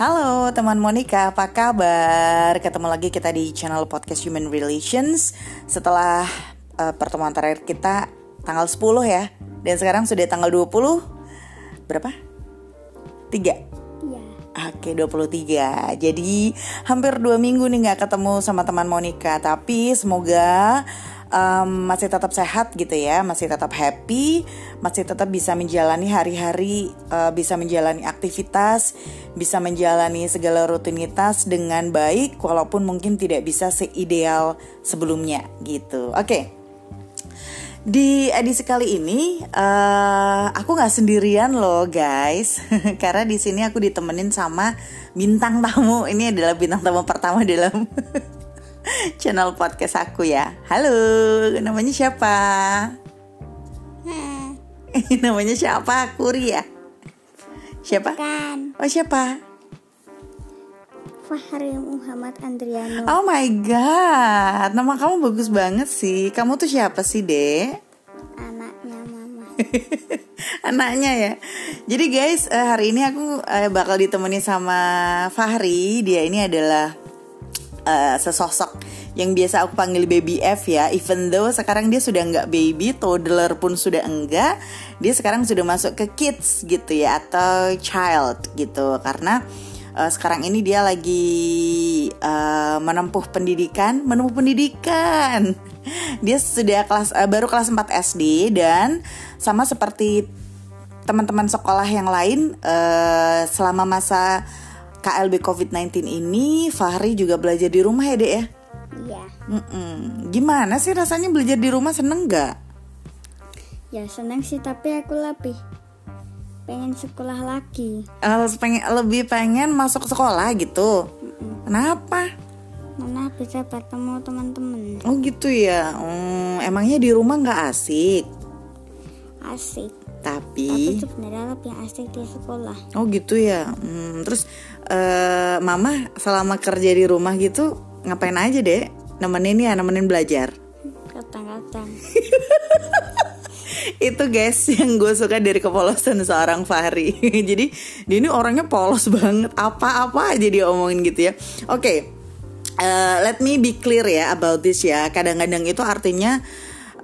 Halo teman Monica, apa kabar? Ketemu lagi kita di channel podcast Human Relations Setelah uh, pertemuan terakhir kita tanggal 10 ya Dan sekarang sudah tanggal 20 Berapa? 3? Iya. Oke 23 Jadi hampir dua minggu nih gak ketemu sama teman Monica Tapi semoga um, masih tetap sehat gitu ya, masih tetap happy, masih tetap bisa menjalani hari-hari, uh, bisa menjalani aktivitas, bisa menjalani segala rutinitas dengan baik, walaupun mungkin tidak bisa seideal sebelumnya gitu. Oke. Okay. Di edisi kali ini uh, aku nggak sendirian loh guys, karena di sini aku ditemenin sama bintang tamu. Ini adalah bintang tamu pertama dalam channel podcast aku ya. Halo, namanya siapa? Hmm. namanya siapa? Kuri ya? Siapa? Kan. Oh siapa? Fahri Muhammad Andriano. Oh my god, nama kamu bagus banget sih. Kamu tuh siapa sih, Dek? Anaknya mama. Anaknya ya. Jadi guys, eh, hari ini aku eh, bakal ditemani sama Fahri. Dia ini adalah uh, sesosok yang biasa aku panggil baby F ya. Even though sekarang dia sudah nggak baby toddler pun sudah enggak dia sekarang sudah masuk ke kids gitu ya atau child gitu. Karena uh, sekarang ini dia lagi uh, menempuh pendidikan menempuh pendidikan. Dia sudah kelas uh, baru kelas 4 SD dan sama seperti teman-teman sekolah yang lain uh, selama masa KLB COVID-19 ini Fahri juga belajar di rumah ya dek ya? Iya. Mm-mm. Gimana sih rasanya belajar di rumah seneng gak? Ya senang sih tapi aku lebih pengen sekolah lagi. Uh, pengen, lebih pengen masuk sekolah gitu Mm-mm. Kenapa? Mana bisa bertemu teman-teman. Oh gitu ya Hmm, Emangnya di rumah gak asik? Asik. Tapi Tapi sebenarnya lebih asik di sekolah. Oh gitu ya Hmm, Terus uh, Mama selama kerja di rumah gitu Ngapain aja dek? Nemenin ya, nemenin belajar Kadang-kadang. itu guys yang gue suka dari kepolosan seorang Fahri jadi dia ini orangnya polos banget apa-apa aja dia omongin gitu ya oke okay. uh, let me be clear ya about this ya kadang-kadang itu artinya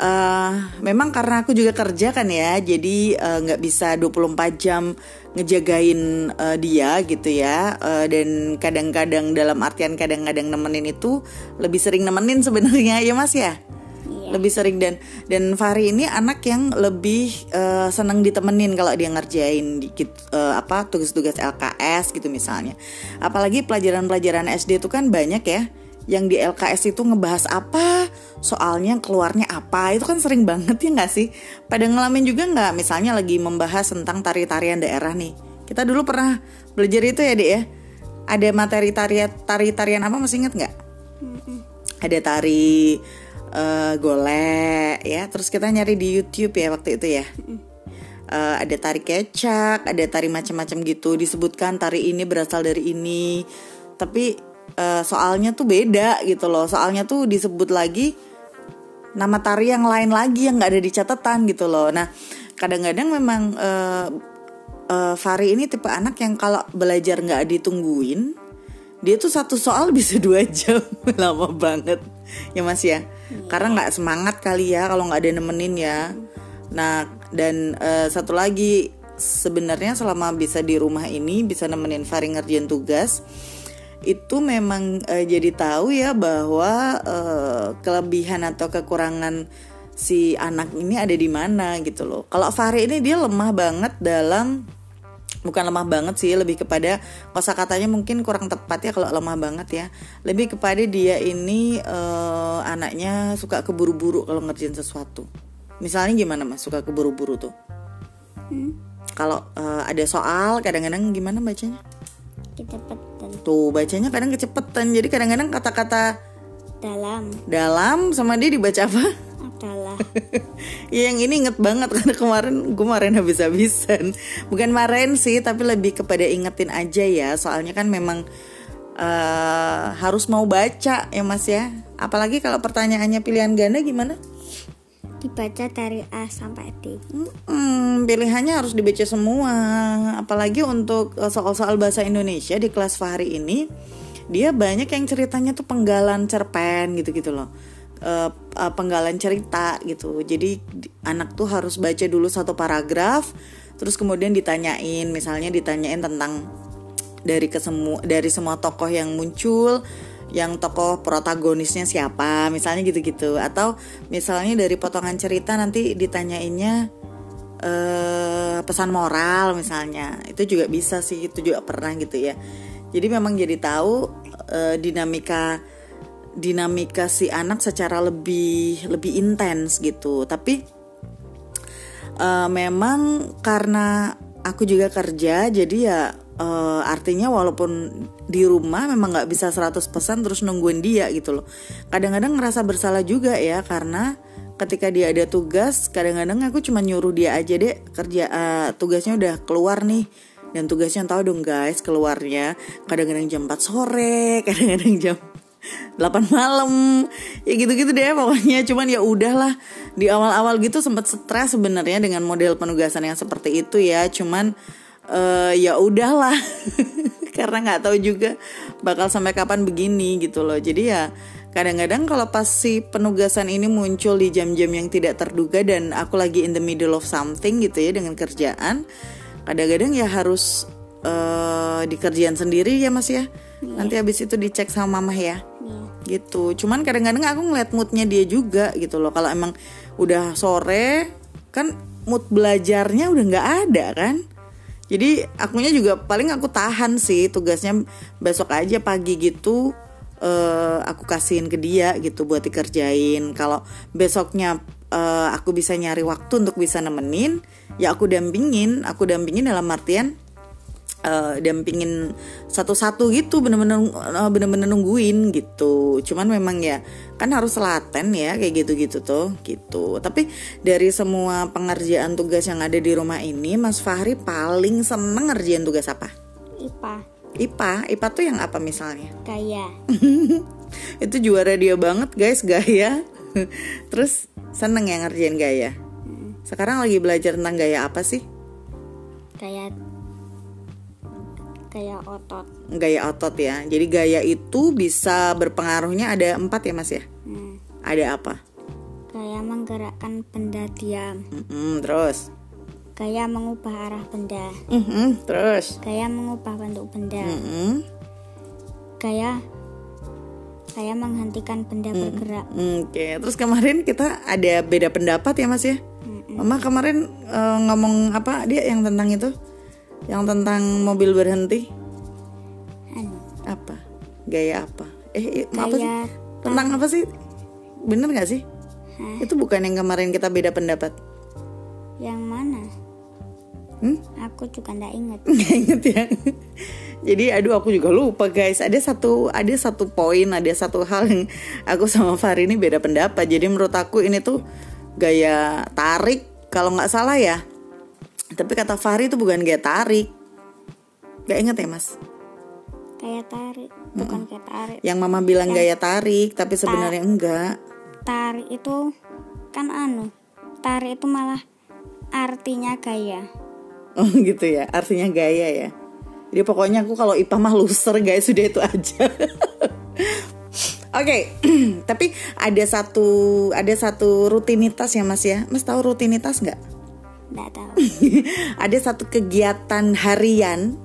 uh, memang karena aku juga kerja kan ya jadi eh, nggak uh, bisa 24 jam ngejagain uh, dia gitu ya. Uh, dan kadang-kadang dalam artian kadang-kadang nemenin itu lebih sering nemenin sebenarnya ya mas ya? Iya. lebih sering dan dan Fahri ini anak yang lebih uh, senang ditemenin kalau dia ngerjain dikit uh, apa tugas-tugas LKS gitu misalnya. Apalagi pelajaran-pelajaran SD itu kan banyak ya yang di LKS itu ngebahas apa soalnya keluarnya apa. Itu kan sering banget ya nggak sih? Pada ngalamin juga nggak? Misalnya lagi membahas tentang tari-tarian daerah nih. Kita dulu pernah belajar itu ya dek ya? Ada materi tari tari-tarian apa masih inget nggak? Ada tari uh, golek ya. Terus kita nyari di YouTube ya waktu itu ya. Uh, ada tari kecak ada tari macam-macam gitu. Disebutkan tari ini berasal dari ini. Tapi uh, soalnya tuh beda gitu loh. Soalnya tuh disebut lagi nama tari yang lain lagi yang nggak ada di catatan gitu loh. Nah kadang-kadang memang uh, uh, Fari ini tipe anak yang kalau belajar nggak ditungguin dia tuh satu soal bisa dua jam. Lama banget. Ya mas ya? Karena nggak semangat kali ya kalau nggak ada nemenin ya. Nah dan uh, satu lagi sebenarnya selama bisa di rumah ini bisa nemenin Fari ngerjain tugas itu memang uh, jadi tahu ya bahwa uh, kelebihan atau kekurangan si anak ini ada di mana gitu loh. Kalau Fari ini dia lemah banget dalam bukan lemah banget sih lebih kepada kosa katanya mungkin kurang tepat ya kalau lemah banget ya. Lebih kepada dia ini uh, anaknya suka keburu-buru kalau ngerjain sesuatu. Misalnya gimana mas? Suka keburu-buru tuh? Hmm. kalau uh, ada soal kadang-kadang gimana bacanya? Kecepatan tuh bacanya kadang kecepetan. Jadi kadang-kadang kata-kata dalam. dalam sama dia dibaca apa? Adalah. Ya yang ini inget banget. Karena kemarin gue kemarin habis-habisan. Bukan marahin sih tapi lebih kepada ingetin aja ya. Soalnya kan memang eh, harus mau baca ya mas ya. Apalagi kalau pertanyaannya pilihan ganda gimana dibaca dari A sampai D. Hmm, pilihannya harus dibaca semua. Apalagi untuk eh, soal-soal bahasa Indonesia di kelas Fahri ini, dia banyak yang ceritanya tuh penggalan cerpen gitu-gitu loh. Uh, penggalan cerita gitu. Jadi di- anak tuh harus baca dulu satu paragraf, terus kemudian ditanyain, misalnya ditanyain tentang dari kesemu dari semua tokoh yang muncul yang tokoh protagonisnya siapa misalnya gitu-gitu. Atau misalnya dari potongan cerita nanti ditanyainnya eh pesan moral misalnya. Itu juga bisa sih itu juga pernah gitu ya. Jadi memang jadi tahu eh, dinamika dinamika si anak secara lebih lebih intens gitu. Tapi Eh, memang karena aku juga kerja jadi ya eh, artinya walaupun di rumah memang nggak bisa 100% terus nungguin dia gitu loh. Kadang-kadang ngerasa bersalah juga ya karena ketika dia ada tugas kadang-kadang aku cuma nyuruh dia aja deh kerja eh, tugasnya udah keluar nih. Dan tugasnya tahu dong guys keluarnya kadang-kadang jam 4 sore kadang-kadang jam 8 malam. Ya gitu-gitu deh pokoknya. Cuman ya udahlah di awal-awal gitu sempat stres sebenarnya dengan model penugasan yang seperti itu ya. Cuman eh, ya udahlah. Karena nggak tahu juga bakal sampai kapan begini gitu loh. Jadi ya kadang-kadang kalau pas si penugasan ini muncul di jam-jam yang tidak terduga dan aku lagi in the middle of something gitu ya dengan kerjaan kadang-kadang ya harus eh, di kerjaan sendiri ya mas ya. Nanti habis itu dicek sama mama ya. Iya. gitu. Cuman kadang-kadang aku ngeliat moodnya dia juga gitu loh. Kalau emang udah sore kan mood belajarnya udah nggak ada kan jadi akunya juga paling aku tahan sih tugasnya besok aja pagi gitu eh, aku kasihin ke dia gitu buat dikerjain. Kalau besoknya eh, aku bisa nyari waktu untuk bisa nemenin ya aku dampingin. Aku dampingin dalam artian eh, dampingin satu-satu gitu bener-bener eh, bener-bener nungguin gitu. Cuman memang ya kan harus telaten ya kayak gitu-gitu tuh gitu. Tapi dari semua pengerjaan tugas yang ada di rumah ini Mas Fahri paling seneng ngerjain tugas apa? IPA IPA IPA tuh yang apa misalnya? Gaya. Itu juara dia banget guys gaya. Terus seneng ya ngerjain gaya? Sekarang lagi belajar tentang gaya apa sih? Gaya gaya otot. Gaya otot ya. Jadi gaya itu bisa berpengaruhnya ada empat ya mas ya? Hmm. ada apa? Gaya menggerakkan benda diam. Mm-mm, terus? Gaya mengubah arah benda. Mm-mm, terus? Gaya mengubah bentuk benda. Mm-mm, gaya gaya menghentikan benda bergerak. oke. Terus kemarin kita ada beda pendapat ya mas ya? Mama kemarin eh, ngomong apa? Dia yang tentang itu yang tentang mobil berhenti? Anu. Apa? Gaya apa? Eh i- apa sih Gaya tentang apa? sih? Bener nggak sih? Hah? itu bukan yang kemarin kita beda pendapat. Yang mana? Hmm? aku juga ndak inget nggak inget ya. Jadi aduh aku juga lupa guys. Ada satu ada satu poin ada satu hal yang aku sama Fahri ini beda pendapat. Jadi menurut aku ini tuh gaya tarik kalau nggak salah ya tapi kata Fahri itu bukan gaya tarik Gak inget ya mas kayak tarik bukan kayak tarik yang mama bilang gaya tarik tapi sebenarnya enggak tarik itu kan anu tarik itu malah artinya gaya Oh gitu ya, artinya gaya ya. Jadi pokoknya aku kalau IPA mah loser guys, sudah itu aja. Oke, tapi ada satu ada satu rutinitas ya Mas ya. Mas tahu rutinitas nggak? Ndak tahu ada satu kegiatan harian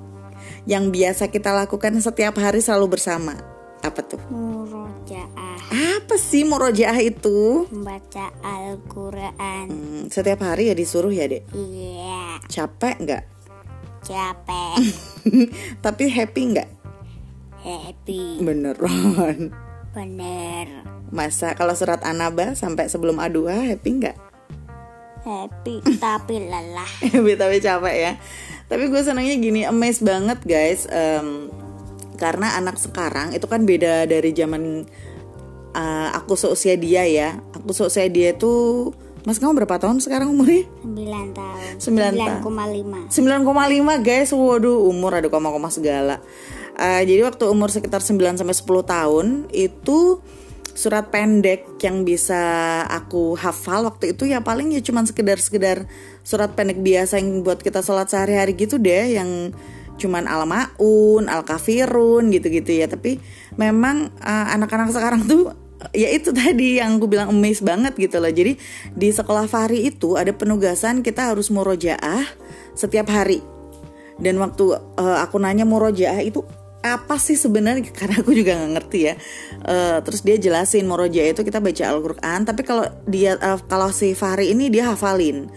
yang biasa kita lakukan setiap hari selalu bersama. Apa tuh? murojaah Apa sih murojaah itu? membaca Al-Quran Hmm, setiap hari ya disuruh ya dek. iya Capek nggak? capek tapi happy nggak? happy Beneran. bener Masa kalau surat Anaba sampai sebelum A2 happy nggak? Happy tapi lelah Happy tapi capek ya. Tapi gue senangnya gini, amazed banget guys. Em, karena anak sekarang itu kan beda dari zaman uh, aku seusia dia ya. Aku seusia dia tuh Mas kamu berapa tahun sekarang umurnya? 9 tahun Sembilan tahun. 9,5 9,5 guys. Waduh, umur ada koma-koma segala. Uh, jadi waktu umur sekitar 9 sampai 10 tahun itu surat pendek yang bisa aku hafal waktu itu ya paling ya cuman sekedar-sekedar surat pendek biasa yang buat kita sholat sehari-hari gitu deh yang cuman al-maun, al-kafirun gitu-gitu ya. Tapi memang uh, anak-anak sekarang tuh ya itu tadi yang aku bilang amazed banget gitu loh. Jadi di sekolah Fahri itu ada penugasan kita harus murojaah setiap hari. Dan waktu uh, aku nanya murojaah itu apa sih sebenarnya karena aku juga nggak ngerti ya uh, terus dia jelasin murojaah itu kita baca Al-Quran tapi kalau dia uh, kalau si Fahri ini dia hafalin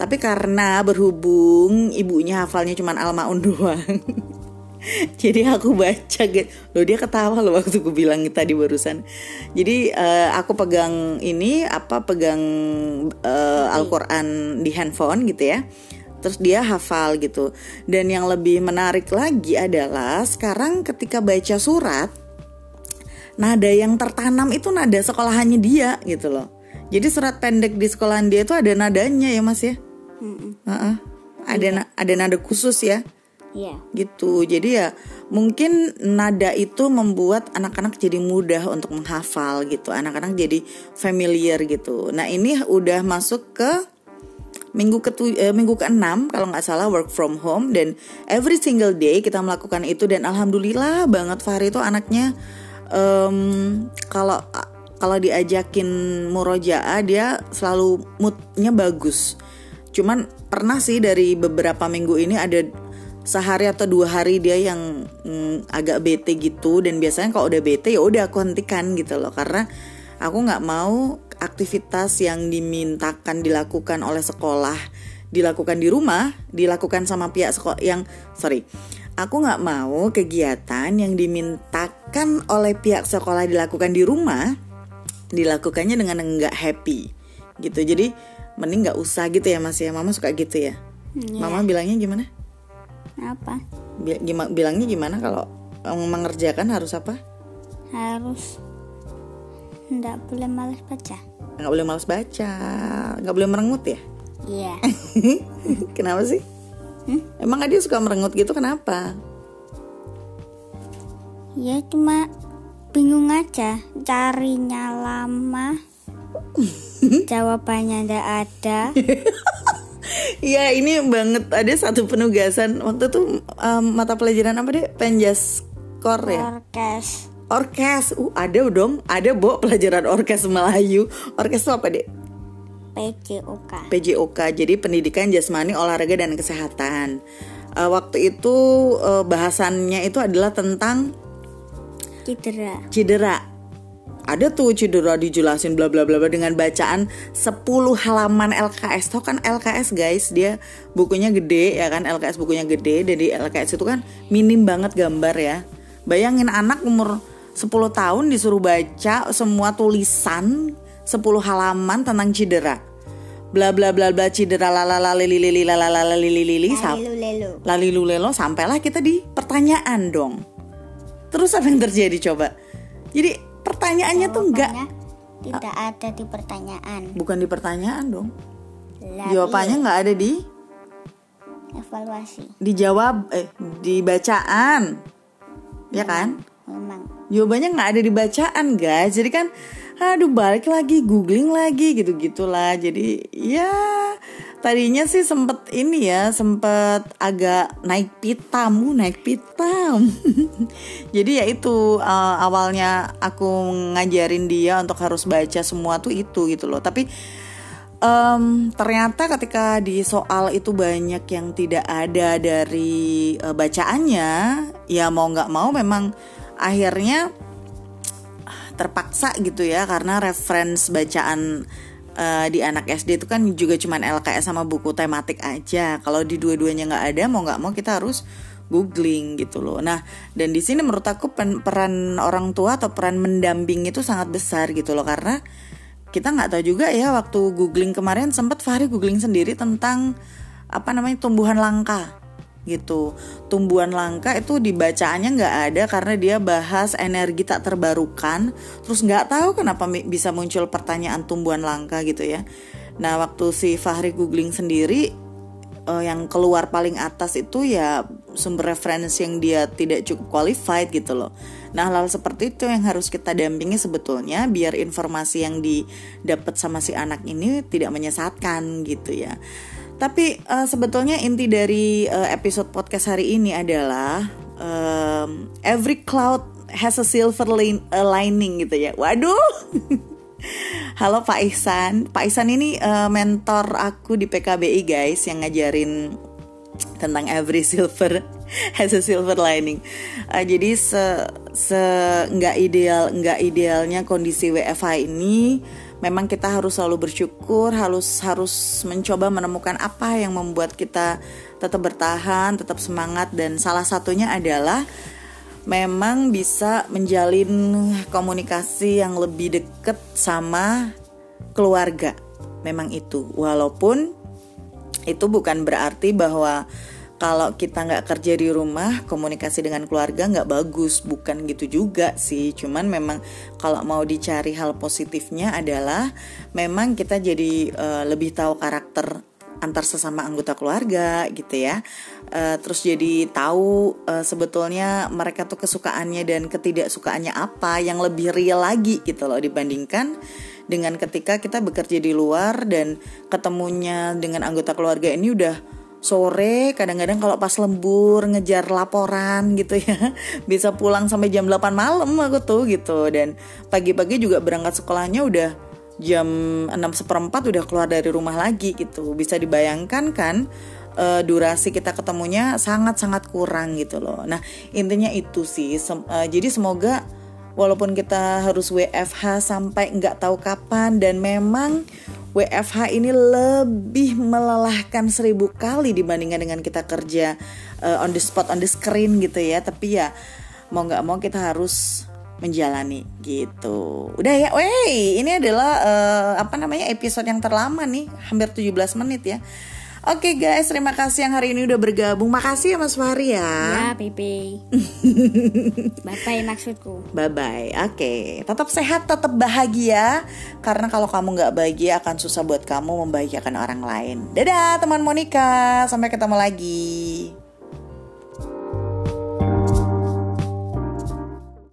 tapi karena berhubung ibunya hafalnya cuma Al-Maun doang. Jadi aku baca gitu. Loh dia ketawa loh waktu aku bilang tadi barusan. Jadi uh, aku pegang ini apa pegang uh, Al-Qur'an di handphone gitu ya. Terus dia hafal gitu. Dan yang lebih menarik lagi adalah sekarang ketika baca surat nada yang tertanam itu nada sekolahannya dia gitu loh. Jadi surat pendek di sekolahan dia itu ada nadanya ya Mas ya. Uh -uh. Ada na ada nada khusus ya. Iya. Gitu. Jadi ya mungkin nada itu membuat anak-anak jadi mudah untuk menghafal gitu. Anak-anak jadi familiar gitu. Nah, ini udah masuk ke minggu ke eh, minggu ke-6 kalau nggak salah work from home dan every single day kita melakukan itu dan alhamdulillah banget Fahri itu anaknya um, kalau kalau diajakin murojaah dia selalu moodnya bagus. Cuman pernah sih dari beberapa minggu ini ada sehari atau dua hari dia yang mm, agak bete gitu dan biasanya kalau udah bete ya udah aku hentikan gitu loh karena aku nggak mau aktivitas yang dimintakan dilakukan oleh sekolah dilakukan di rumah dilakukan sama pihak sekolah yang sorry aku nggak mau kegiatan yang dimintakan oleh pihak sekolah dilakukan di rumah dilakukannya dengan nggak happy gitu. Jadi mending nggak usah gitu ya mas ya. Mama suka gitu ya. Yeah. mama bilangnya gimana? Apa? Gima, bilangnya gimana kalau mengerjakan harus apa? Harus nggak boleh malas baca. Nggak boleh malas baca. Nggak boleh merengut ya? Iya. Yeah. kenapa sih? Hmm? emang dia suka merengut gitu kenapa? Ya cuma bingung aja. Carinya lama. Jawabannya ndak ada. Iya ini banget. Ada satu penugasan. Waktu itu um, mata pelajaran apa deh? Penjas kor ya? Orkes orkes. Uh ada dong. Ada bo pelajaran orkes Melayu. Orkes itu apa deh PJOK PJOK jadi pendidikan jasmani olahraga dan kesehatan. Uh, waktu itu uh, bahasannya itu adalah tentang cedera. Cedera. Ada tuh cedera dijelasin bla bla bla dengan bacaan 10 halaman LKS tau kan LKS guys dia bukunya gede ya kan? LKS bukunya gede. Dan di LKS itu kan minim banget gambar ya. Bayangin anak umur 10 tahun disuruh baca semua tulisan 10 halaman tentang cedera. Bla bla bla bla cedera lalala lili lili lalala lili lili lali lulelo sampailah kita di pertanyaan dong. Terus apa yang terjadi coba? Jadi pertanyaannya tuh enggak tidak ada di pertanyaan. Bukan di pertanyaan dong. Jawabannya nggak ada di evaluasi. dijawab eh di bacaan. Ya kan? memang jawabannya nggak ada di bacaan guys. Jadi kan aduh balik lagi googling lagi gitu gitulah jadi ya tadinya sih sempet ini ya sempet agak naik pitam naik pitam. Jadi ya itu uh, awalnya aku ngajarin dia untuk harus baca semua tuh itu gitu loh. Tapi um, ternyata ketika di soal itu banyak yang tidak ada dari uh, bacaannya ya mau nggak mau memang akhirnya terpaksa gitu ya karena reference bacaan uh, di anak SD itu kan juga cuman LKS sama buku tematik aja. Kalau di dua-duanya nggak ada, mau nggak mau kita harus googling gitu loh. Nah, dan di sini menurut aku peran orang tua atau peran mendamping itu sangat besar gitu loh karena kita nggak tahu juga ya waktu googling kemarin sempat Fahri googling sendiri tentang apa namanya tumbuhan langka gitu. Tumbuhan langka itu dibacaannya nggak ada karena dia bahas energi tak terbarukan. Terus nggak tahu kenapa bisa muncul pertanyaan tumbuhan langka gitu ya. Nah waktu si Fahri googling sendiri uh, yang keluar paling atas itu ya sumber referensi yang dia tidak cukup qualified gitu loh. Nah, hal seperti itu yang harus kita dampingi sebetulnya biar informasi yang didapat sama si anak ini tidak menyesatkan gitu ya. Tapi uh, sebetulnya inti dari uh, episode podcast hari ini adalah um, every cloud has a silver line, uh, lining gitu ya. Waduh. Halo Pak Ihsan. Pak Ihsan ini uh, mentor aku di PKBI guys yang ngajarin tentang every silver has a silver lining. Uh, jadi se se nggak ideal nggak idealnya kondisi WFH ini memang kita harus selalu bersyukur, harus harus mencoba menemukan apa yang membuat kita tetap bertahan, tetap semangat dan salah satunya adalah memang bisa menjalin komunikasi yang lebih dekat sama keluarga. Memang itu, walaupun itu bukan berarti bahwa kalau kita nggak kerja di rumah komunikasi dengan keluarga nggak bagus. Bukan gitu juga sih. Cuman memang kalau mau dicari hal positifnya adalah memang kita jadi uh, lebih tahu karakter antar sesama anggota keluarga gitu ya. Uh, terus jadi tahu uh, sebetulnya mereka tuh kesukaannya dan ketidaksukaannya apa yang lebih real lagi gitu loh dibandingkan dengan ketika kita bekerja di luar dan ketemunya dengan anggota keluarga ini udah sore kadang-kadang kalau pas lembur ngejar laporan gitu ya bisa pulang sampai jam 8 malam aku tuh gitu. Dan pagi-pagi juga berangkat sekolahnya udah jam 6 seperempat udah keluar dari rumah lagi gitu. Bisa dibayangkan kan uh, durasi kita ketemunya sangat-sangat kurang gitu loh. Nah intinya itu sih sem uh, jadi semoga walaupun kita harus WFH sampai nggak tahu kapan dan memang WFH ini lebih melelahkan seribu kali dibandingkan dengan kita kerja uh, on the spot on the screen gitu ya. Tapi ya mau nggak mau kita harus menjalani gitu. Udah ya wey ini adalah uh, apa namanya episode yang terlama nih hampir 17 menit ya Oke okay guys, terima kasih yang hari ini udah bergabung. Makasih ya Mas Fahri ya. Ya, Pipi. bye bye maksudku. Bye bye. Oke, okay. tetap sehat, tetap bahagia. Karena kalau kamu nggak bahagia akan susah buat kamu membahagiakan orang lain. Dadah teman Monica, sampai ketemu lagi.